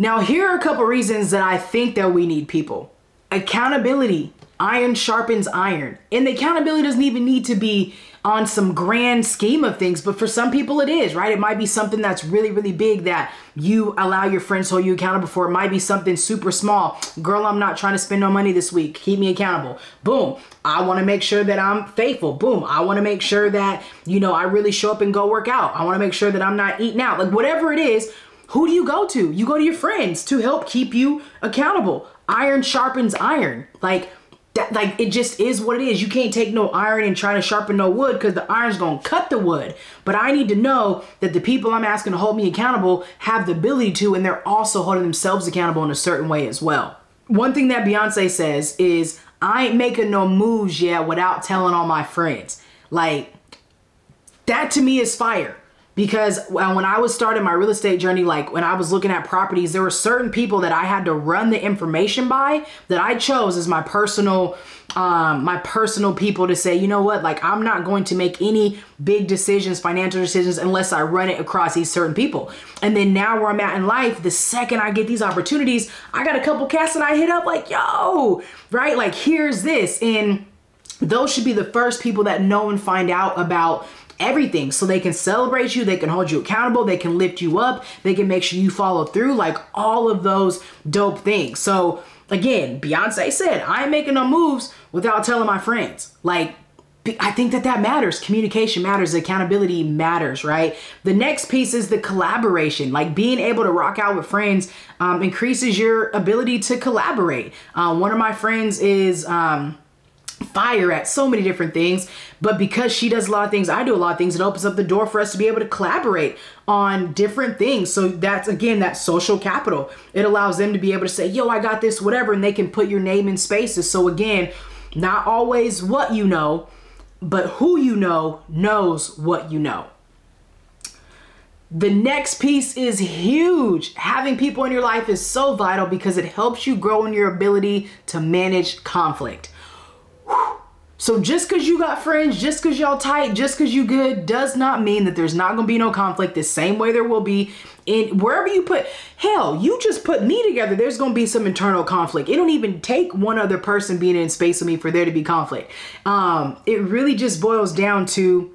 Now, here are a couple reasons that I think that we need people. Accountability. Iron sharpens iron. And the accountability doesn't even need to be on some grand scheme of things, but for some people it is, right? It might be something that's really, really big that you allow your friends to hold you accountable for. It might be something super small. Girl, I'm not trying to spend no money this week. Keep me accountable. Boom. I want to make sure that I'm faithful. Boom. I want to make sure that, you know, I really show up and go work out. I want to make sure that I'm not eating out. Like whatever it is, who do you go to? You go to your friends to help keep you accountable. Iron sharpens iron. Like that like it just is what it is. You can't take no iron and try to sharpen no wood because the iron's gonna cut the wood. But I need to know that the people I'm asking to hold me accountable have the ability to, and they're also holding themselves accountable in a certain way as well. One thing that Beyonce says is, I ain't making no moves yet without telling all my friends. Like, that to me is fire because when I was starting my real estate journey, like when I was looking at properties, there were certain people that I had to run the information by that I chose as my personal, um, my personal people to say, you know what, like I'm not going to make any big decisions, financial decisions, unless I run it across these certain people. And then now where I'm at in life, the second I get these opportunities, I got a couple casts that I hit up like, yo, right? Like here's this. And those should be the first people that know and find out about everything so they can celebrate you, they can hold you accountable, they can lift you up, they can make sure you follow through, like all of those dope things. So again, Beyonce said, I ain't making no moves without telling my friends. Like I think that that matters. Communication matters. Accountability matters, right? The next piece is the collaboration. Like being able to rock out with friends um, increases your ability to collaborate. Um, one of my friends is um, fire at so many different things. But because she does a lot of things, I do a lot of things, it opens up the door for us to be able to collaborate on different things. So that's again that social capital. It allows them to be able to say, yo, I got this, whatever, and they can put your name in spaces. So again, not always what you know, but who you know knows what you know. The next piece is huge. Having people in your life is so vital because it helps you grow in your ability to manage conflict. So just because you got friends, just because y'all tight, just because you good, does not mean that there's not gonna be no conflict. The same way there will be in wherever you put. Hell, you just put me together. There's gonna be some internal conflict. It don't even take one other person being in space with me for there to be conflict. Um, it really just boils down to,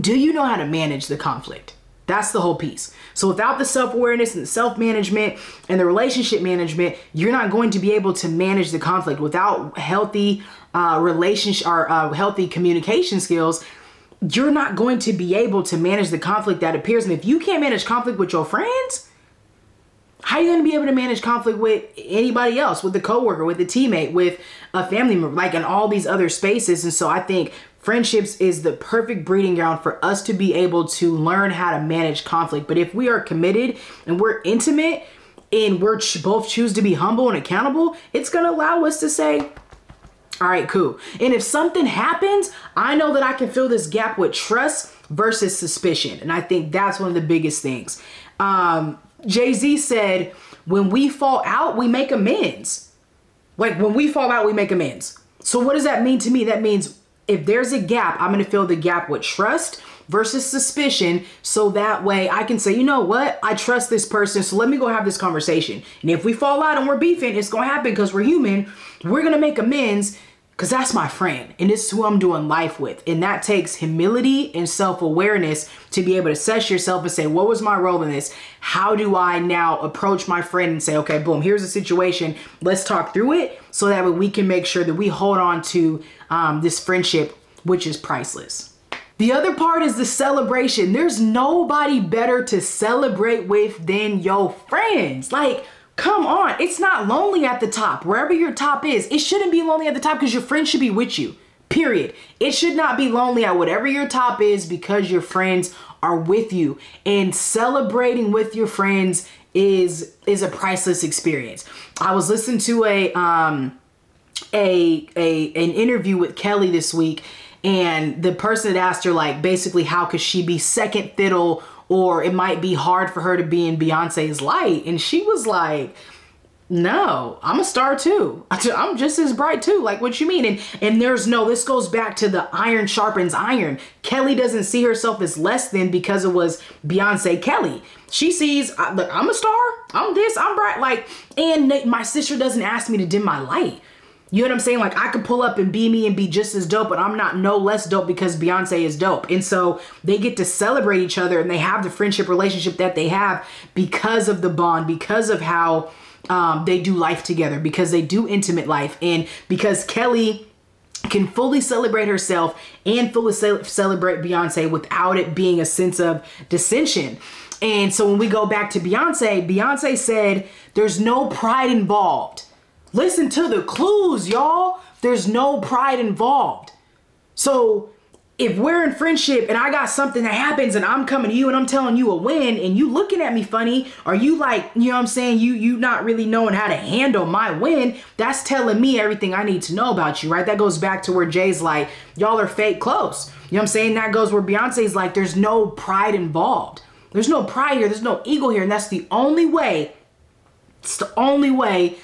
do you know how to manage the conflict? That's the whole piece. So without the self-awareness and the self-management and the relationship management, you're not going to be able to manage the conflict without healthy uh, relationship or uh, healthy communication skills, you're not going to be able to manage the conflict that appears. And if you can't manage conflict with your friends, how are you going to be able to manage conflict with anybody else, with the coworker, with the teammate, with a family member, like in all these other spaces? And so I think friendships is the perfect breeding ground for us to be able to learn how to manage conflict. But if we are committed and we're intimate and we're both choose to be humble and accountable, it's going to allow us to say, all right, cool. And if something happens, I know that I can fill this gap with trust versus suspicion. And I think that's one of the biggest things. Um, Jay Z said, when we fall out, we make amends. Like when we fall out, we make amends. So, what does that mean to me? That means if there's a gap, I'm going to fill the gap with trust versus suspicion. So that way I can say, you know what? I trust this person. So let me go have this conversation. And if we fall out and we're beefing, it's going to happen because we're human. We're going to make amends because that's my friend and this is who I'm doing life with. And that takes humility and self awareness to be able to assess yourself and say, what was my role in this? How do I now approach my friend and say, okay, boom, here's the situation. Let's talk through it so that way we can make sure that we hold on to um, this friendship, which is priceless. The other part is the celebration. There's nobody better to celebrate with than your friends. Like, Come on, it's not lonely at the top. Wherever your top is, it shouldn't be lonely at the top because your friends should be with you. Period. It should not be lonely at whatever your top is because your friends are with you. And celebrating with your friends is is a priceless experience. I was listening to a um a a an interview with Kelly this week and the person had asked her like basically how could she be second fiddle or it might be hard for her to be in Beyonce's light. And she was like, no, I'm a star too. I'm just as bright too. Like what you mean? And and there's no. This goes back to the iron sharpens iron. Kelly doesn't see herself as less than because it was Beyonce Kelly. She sees, look, I'm a star. I'm this. I'm bright. Like, and my sister doesn't ask me to dim my light. You know what I'm saying? Like I could pull up and be me and be just as dope, but I'm not no less dope because Beyonce is dope. And so they get to celebrate each other and they have the friendship relationship that they have because of the bond, because of how um, they do life together, because they do intimate life, and because Kelly can fully celebrate herself and fully ce- celebrate Beyonce without it being a sense of dissension. And so when we go back to Beyonce, Beyonce said, There's no pride involved. Listen to the clues, y'all. There's no pride involved. So if we're in friendship and I got something that happens and I'm coming to you and I'm telling you a win and you looking at me funny, are you like, you know what I'm saying, you you not really knowing how to handle my win, that's telling me everything I need to know about you, right? That goes back to where Jay's like, y'all are fake close. You know what I'm saying? That goes where Beyonce's like, there's no pride involved. There's no pride here, there's no ego here, and that's the only way, it's the only way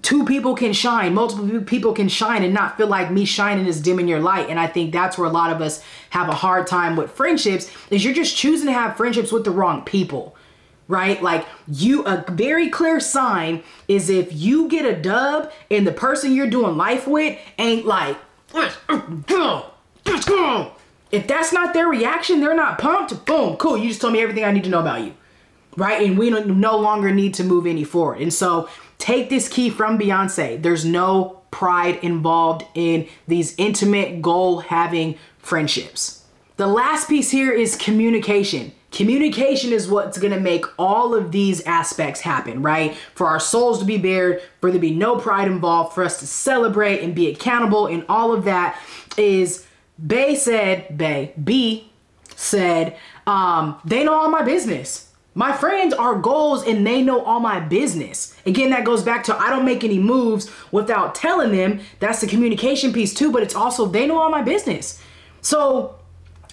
two people can shine, multiple people can shine and not feel like me shining is dimming your light. And I think that's where a lot of us have a hard time with friendships is you're just choosing to have friendships with the wrong people. Right? Like you a very clear sign is if you get a dub and the person you're doing life with ain't like let's go. Let's go. if that's not their reaction, they're not pumped, boom, cool. You just told me everything I need to know about you. Right? And we no longer need to move any forward. And so Take this key from Beyonce. There's no pride involved in these intimate goal having friendships. The last piece here is communication. Communication is what's gonna make all of these aspects happen, right? For our souls to be bared, for there to be no pride involved, for us to celebrate and be accountable, and all of that is Bey said, Bey, B said, um, they know all my business. My friends are goals and they know all my business. Again, that goes back to I don't make any moves without telling them. That's the communication piece too, but it's also they know all my business. So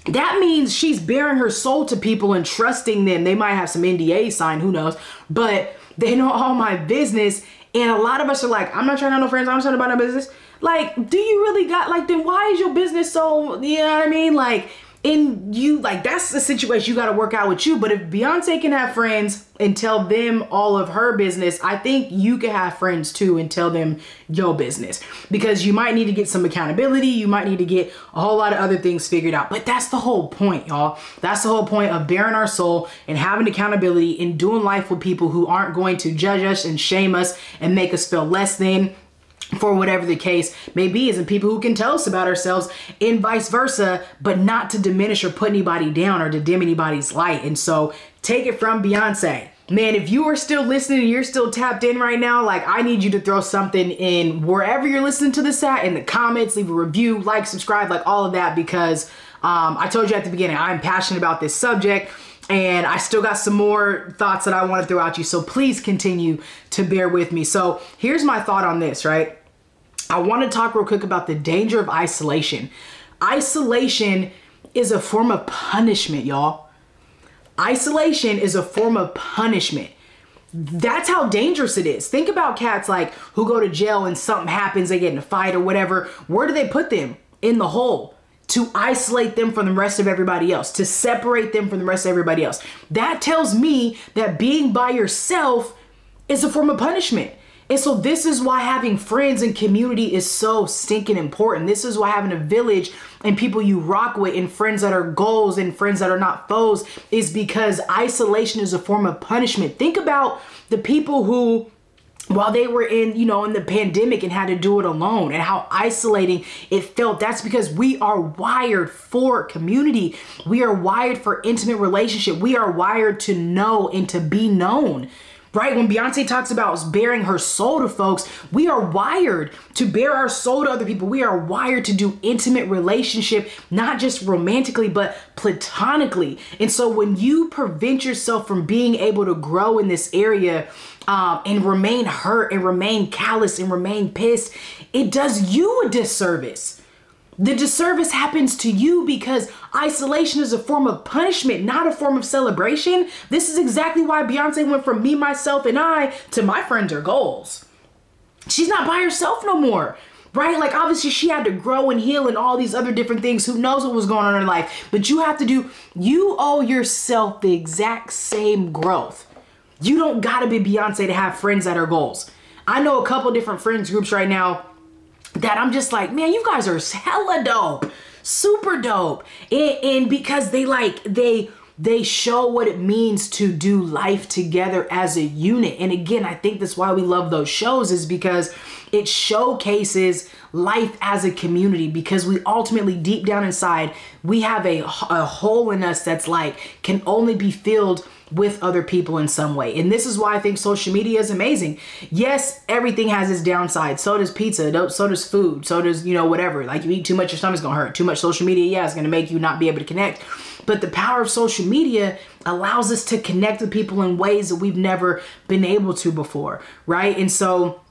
that means she's bearing her soul to people and trusting them. They might have some NDA signed, who knows, but they know all my business. And a lot of us are like, I'm not trying to have no friends, I'm trying about no business. Like, do you really got like then why is your business so you know what I mean? Like and you like that's the situation you got to work out with you. But if beyonce can have friends and tell them all of her business i think you can have friends too and tell them your business. Because you might need to get some accountability. You might need to get a whole lot of other things figured out. But that's the whole point y'all. That's the whole point of bearing our soul and having accountability and doing life with people who aren't going to judge us and shame us and make us feel less than for whatever the case may be, is in people who can tell us about ourselves and vice versa, but not to diminish or put anybody down or to dim anybody's light. And so take it from Beyonce. Man, if you are still listening and you're still tapped in right now, like I need you to throw something in wherever you're listening to this at in the comments, leave a review, like, subscribe, like all of that, because um, I told you at the beginning, I'm passionate about this subject and I still got some more thoughts that I want to throw at you. So please continue to bear with me. So here's my thought on this, right? I want to talk real quick about the danger of isolation. Isolation is a form of punishment, y'all. Isolation is a form of punishment. That's how dangerous it is. Think about cats like who go to jail and something happens, they get in a fight or whatever. Where do they put them? In the hole to isolate them from the rest of everybody else, to separate them from the rest of everybody else. That tells me that being by yourself is a form of punishment. And so this is why having friends and community is so stinking important. This is why having a village and people you rock with and friends that are goals and friends that are not foes is because isolation is a form of punishment. Think about the people who while they were in, you know, in the pandemic and had to do it alone and how isolating it felt. That's because we are wired for community. We are wired for intimate relationship. We are wired to know and to be known right? When Beyonce talks about bearing her soul to folks, we are wired to bear our soul to other people. We are wired to do intimate relationship, not just romantically, but platonically. And so when you prevent yourself from being able to grow in this area um, and remain hurt and remain callous and remain pissed, it does you a disservice The disservice happens to you because isolation is a form of punishment, not a form of celebration. This is exactly why Beyonce went from me, myself, and I to my friends are goals. She's not by herself no more right? Like obviously she had to grow and heal and all these other different things. Who knows what was going on in her life? But you have to do, you owe yourself the exact same growth. You don't gotta be Beyonce to have friends that are goals. I know a couple different friends groups right now that I'm just like, man, you guys are hella dope, super dope. And, and because they like, they, they show what it means to do life together as a unit. And again, I think that's why we love those shows is because it showcases life as a community because we ultimately deep down inside, we have a, a hole in us that's like can only be filled with other people in some way. And this is why I think social media is amazing. Yes, everything has its downside. So does pizza, so does food, so does, you know, whatever. Like you eat too much, your stomach's gonna hurt. Too much social media, yeah, it's gonna make you not be able to connect. But the power of social media allows us to connect with people in ways that we've never been able to before, right? And so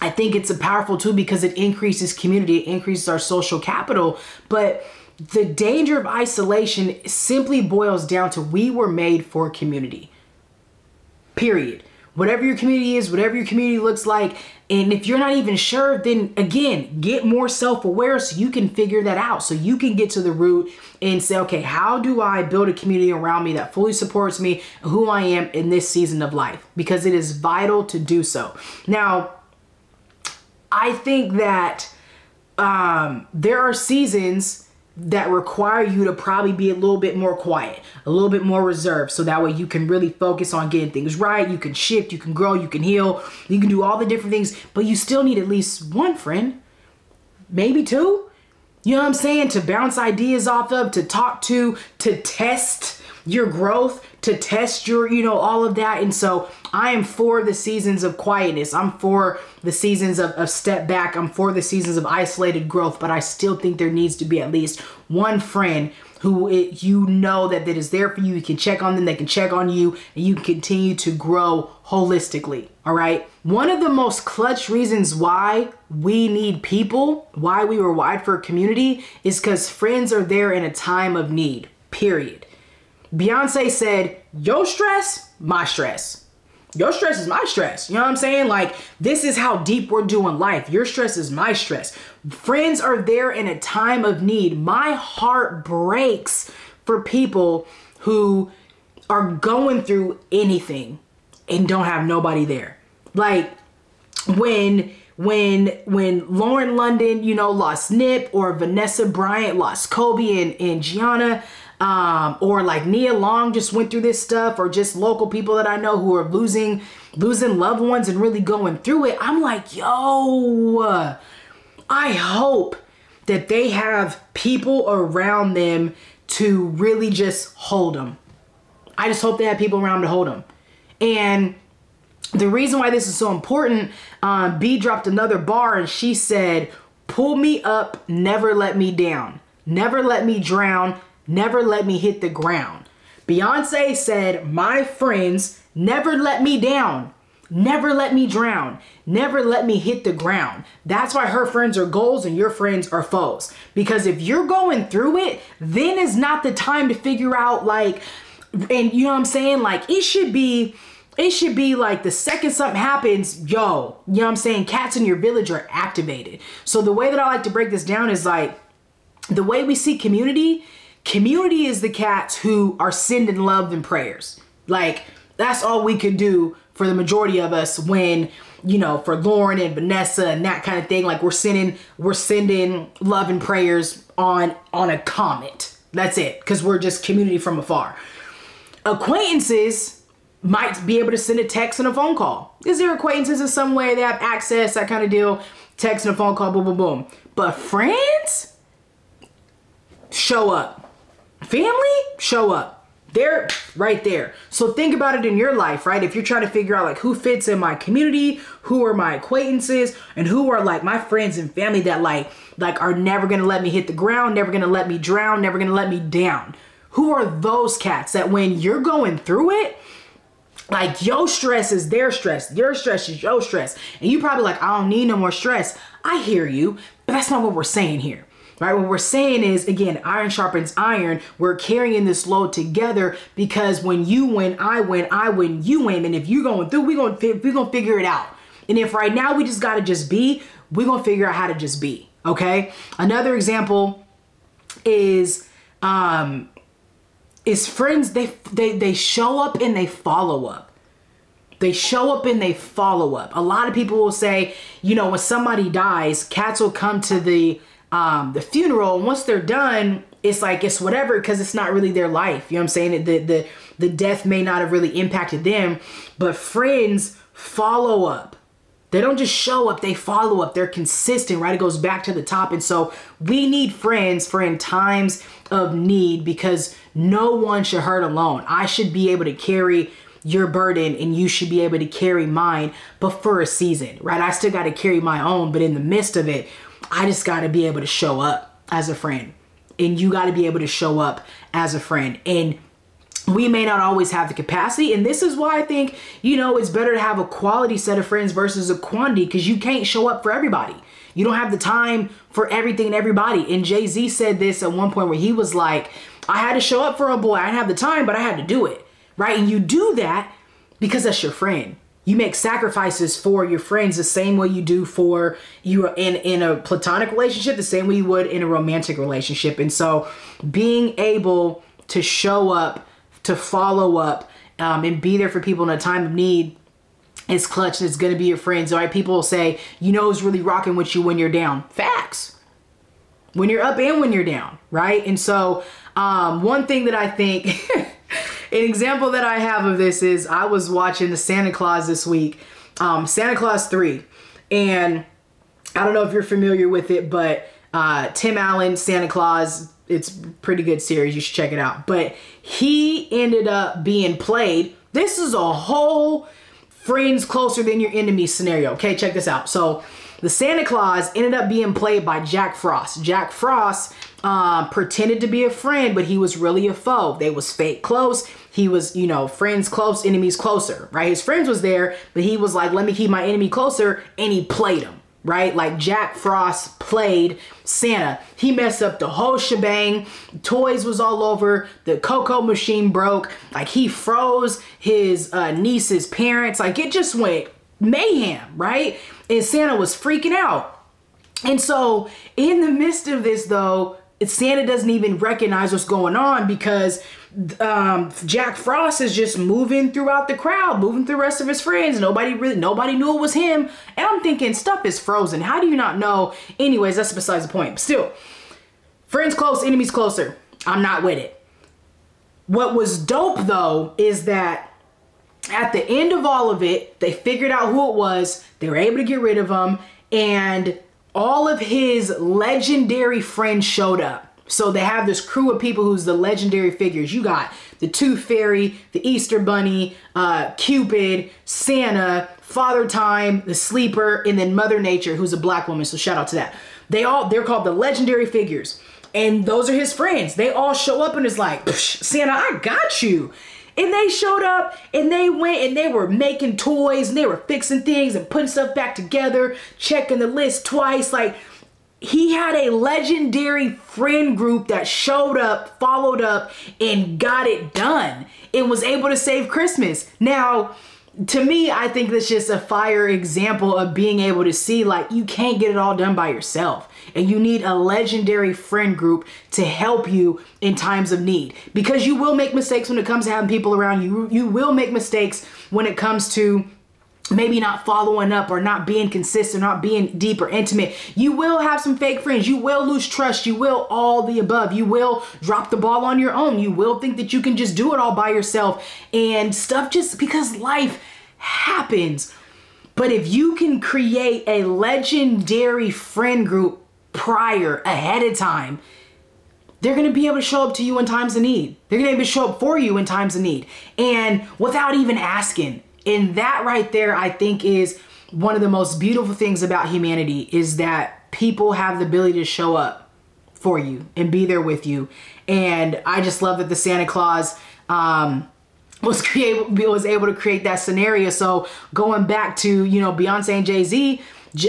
I think it's a powerful tool because it increases community, it increases our social capital, but the danger of isolation simply boils down to we were made for community. Period. Whatever your community is, whatever your community looks like, and if you're not even sure, then again, get more self aware so you can figure that out. So you can get to the root and say, okay, how do I build a community around me that fully supports me, who I am in this season of life? Because it is vital to do so. Now, I think that um, there are seasons that require you to probably be a little bit more quiet, a little bit more reserved, so that way you can really focus on getting things right. You can shift, you can grow, you can heal, you can do all the different things, but you still need at least one friend, maybe two. You know what I'm saying? To bounce ideas off of, to talk to, to test your growth, to test your, you know, all of that. And so I am for the seasons of quietness. I'm for the seasons of, of step back. I'm for the seasons of isolated growth, but I still think there needs to be at least one friend who it, you know that that is there for you. You can check on them, they can check on you, and you can continue to grow holistically. All right. One of the most clutch reasons why we need people, why we were wired for a community, is because friends are there in a time of need. Period. Beyonce said, Your stress, my stress. Your stress is my stress. You know what I'm saying? Like, this is how deep we're doing life. Your stress is my stress. Friends are there in a time of need. My heart breaks for people who are going through anything and don't have nobody there. Like, when when when Lauren London, you know, lost Nip or Vanessa Bryant lost Kobe and, and Gianna, um, or like Nia Long just went through this stuff, or just local people that I know who are losing losing loved ones and really going through it. I'm like, yo, I hope that they have people around them to really just hold them. I just hope they have people around to hold them. And the reason why this is so important, um, B dropped another bar and she said, Pull me up, never let me down. Never let me drown, never let me hit the ground. Beyonce said, My friends never let me down, never let me drown, never let me hit the ground. That's why her friends are goals and your friends are foes. Because if you're going through it, then is not the time to figure out, like, and you know what I'm saying? Like, it should be. It should be like the second something happens, yo, you know what I'm saying? Cats in your village are activated. So the way that I like to break this down is like the way we see community Community is the cats who are sending love and prayers. Like, that's all we can do for the majority of us when, you know, for Lauren and Vanessa and that kind of thing. Like we're sending we're sending love and prayers on on a comment. That's it. Cause we're just community from afar. Acquaintances might be able to send a text and a phone call. Is there acquaintances in some way they have access, that kind of deal? Text and a phone call, boom, boom, boom. But friends show up Family, show up. They're right there. So think about it in your life, right? If you're trying to figure out like who fits in my community, who are my acquaintances, and who are like my friends and family that like like are never gonna let me hit the ground, never gonna let me drown, never gonna let me down. Who are those cats that when you're going through it, like your stress is their stress, your stress is your stress, and you probably like, I don't need no more stress. I hear you, but that's not what we're saying here. Right? What we're saying is, again, iron sharpens iron. We're carrying this load together because when you win, I win, I win, you win. And if you're going through, we're going to we're gonna figure it out. And if right now we just got to just be, we're going to figure out how to just be. Okay. Another example is, um, is friends, they, they, they show up and they follow up. They show up and they follow up. A lot of people will say, you know, when somebody dies, cats will come to the um, the funeral, and once they're done, it's like it's whatever because it's not really their life. You know what I'm saying? The the the death may not have really impacted them, but friends follow up. They don't just show up, they follow up. They're consistent, right? It goes back to the top. And so we need friends for in times of need because no one should hurt alone. I should be able to carry your burden and you should be able to carry mine, but for a season, right? I still got to carry my own, but in the midst of it, I just got to be able to show up as a friend. And you got to be able to show up as a friend. And we may not always have the capacity and this is why i think you know it's better to have a quality set of friends versus a quantity because you can't show up for everybody. You don't have the time for everything and everybody. And jay-z said this at one point where he was like i had to show up for a boy. I didn't have the time but i had to do it. Right? And you do that because that's your friend you make sacrifices for your friends the same way you do for you in in a platonic relationship the same way you would in a romantic relationship and so being able to show up to follow up um, and be there for people in a time of need is clutch and it's going to be your friends. All right, people will say, you know, who's really rocking with you when you're down. Facts. When you're up and when you're down, right? And so, um, one thing that I think, an example that I have of this is I was watching the Santa Clause this week, um, Santa Clause 3. And I don't know if you're familiar with it, but uh, Tim Allen, Santa Clause, it's pretty good series. You should check it out. But he ended up being played. This is a whole friends closer than your enemy scenario. Okay, check this out. So the Santa Claus ended up being played by Jack Frost. Jack Frost um, pretended to be a friend, but he was really a foe. They was fake close. He was, you know, friends close, enemies closer, right? His friends was there, but he was like, let me keep my enemy closer, and he played him right? Like Jack Frost played Santa. He messed up the whole shebang. Toys was all over. The cocoa machine broke. Like he froze his uh, niece's parents. Like it just went mayhem, right? And Santa was freaking out. And so in the midst of this though, Santa doesn't even recognize what's going on because um, Jack Frost is just moving throughout the crowd, moving through the rest of his friends. Nobody really, nobody knew it was him. And I'm thinking, stuff is frozen. How do you not know? Anyways, that's besides the point. still, friends close, enemies closer. I'm not with it. What was dope though is that at the end of all of it, they figured out who it was. They were able to get rid of him, and all of his legendary friends showed up. So they have this crew of people who's the legendary figures. You got the Tooth Fairy, the Easter Bunny, uh, Cupid, Santa, Father Time, the Sleeper, and then Mother Nature, who's a black woman. So shout out to that. They all they're called the legendary figures, and those are his friends. They all show up and it's like Santa, I got you. And they showed up and they went and they were making toys and they were fixing things and putting stuff back together, checking the list twice. Like he had a legendary friend group that showed up, followed up, and got it done. It was able to save Christmas. Now, to me, I think that's just a fire example of being able to see like you can't get it all done by yourself. And you need a legendary friend group to help you in times of need. Because you will make mistakes when it comes to having people around you. You will make mistakes when it comes to maybe not following up or not being consistent, not being deep or intimate. You will have some fake friends. You will lose trust. You will all the above. You will drop the ball on your own. You will think that you can just do it all by yourself and stuff just because life happens. But if you can create a legendary friend group prior, ahead of time, they're going to be able to show up to you in times of need. They're going to be able to show up for you in times of need. And without even asking, and that right there, I think, is one of the most beautiful things about humanity is that people have the ability to show up for you and be there with you. And I just love that the Santa Clause um, was create was able to create that scenario. So going back to you know Beyonce and Jay Z,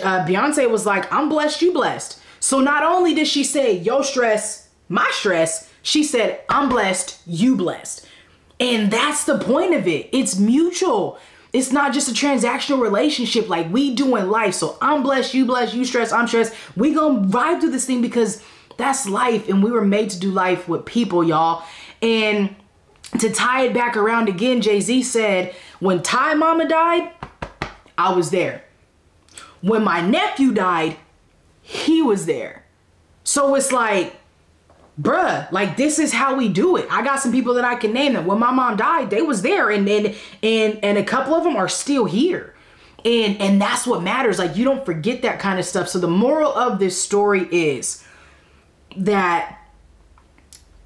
uh, Beyonce was like, "I'm blessed, you blessed." So not only did she say, yo, stress, my stress, she said, I'm blessed, you blessed. And that's the point of it. It's mutual. It's not just a transactional relationship like we do in life. So I'm blessed, you blessed, you stressed, I'm stressed. We gonna vibe through this thing because that's life and we were made to do life with people, y'all. And to tie it back around again, Jay-Z said, when Ty Mama died, I was there. When my nephew died, he was there. So it's like, bruh, like this is how we do it. I got some people that I can name that when my mom died, they was there and and and, and a couple of them are still here. And and that's what matters. Like you don't forget that kind of stuff. So the moral of this story is that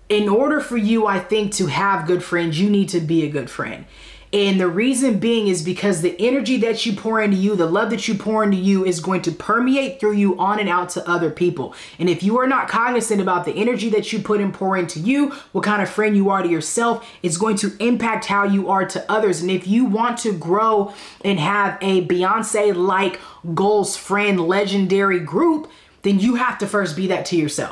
in order for you, I think, to have good friends, you need to be a good friend. And the reason being is because the energy that you pour into you, the love that you pour into you is going to permeate through you on and out to other people. And if you are not cognizant about the energy that you put and pour into you, what kind of friend you are to yourself, it's going to impact how you are to others. And if you want to grow and have a Beyonce like goals friend legendary group, then you have to first be that to yourself.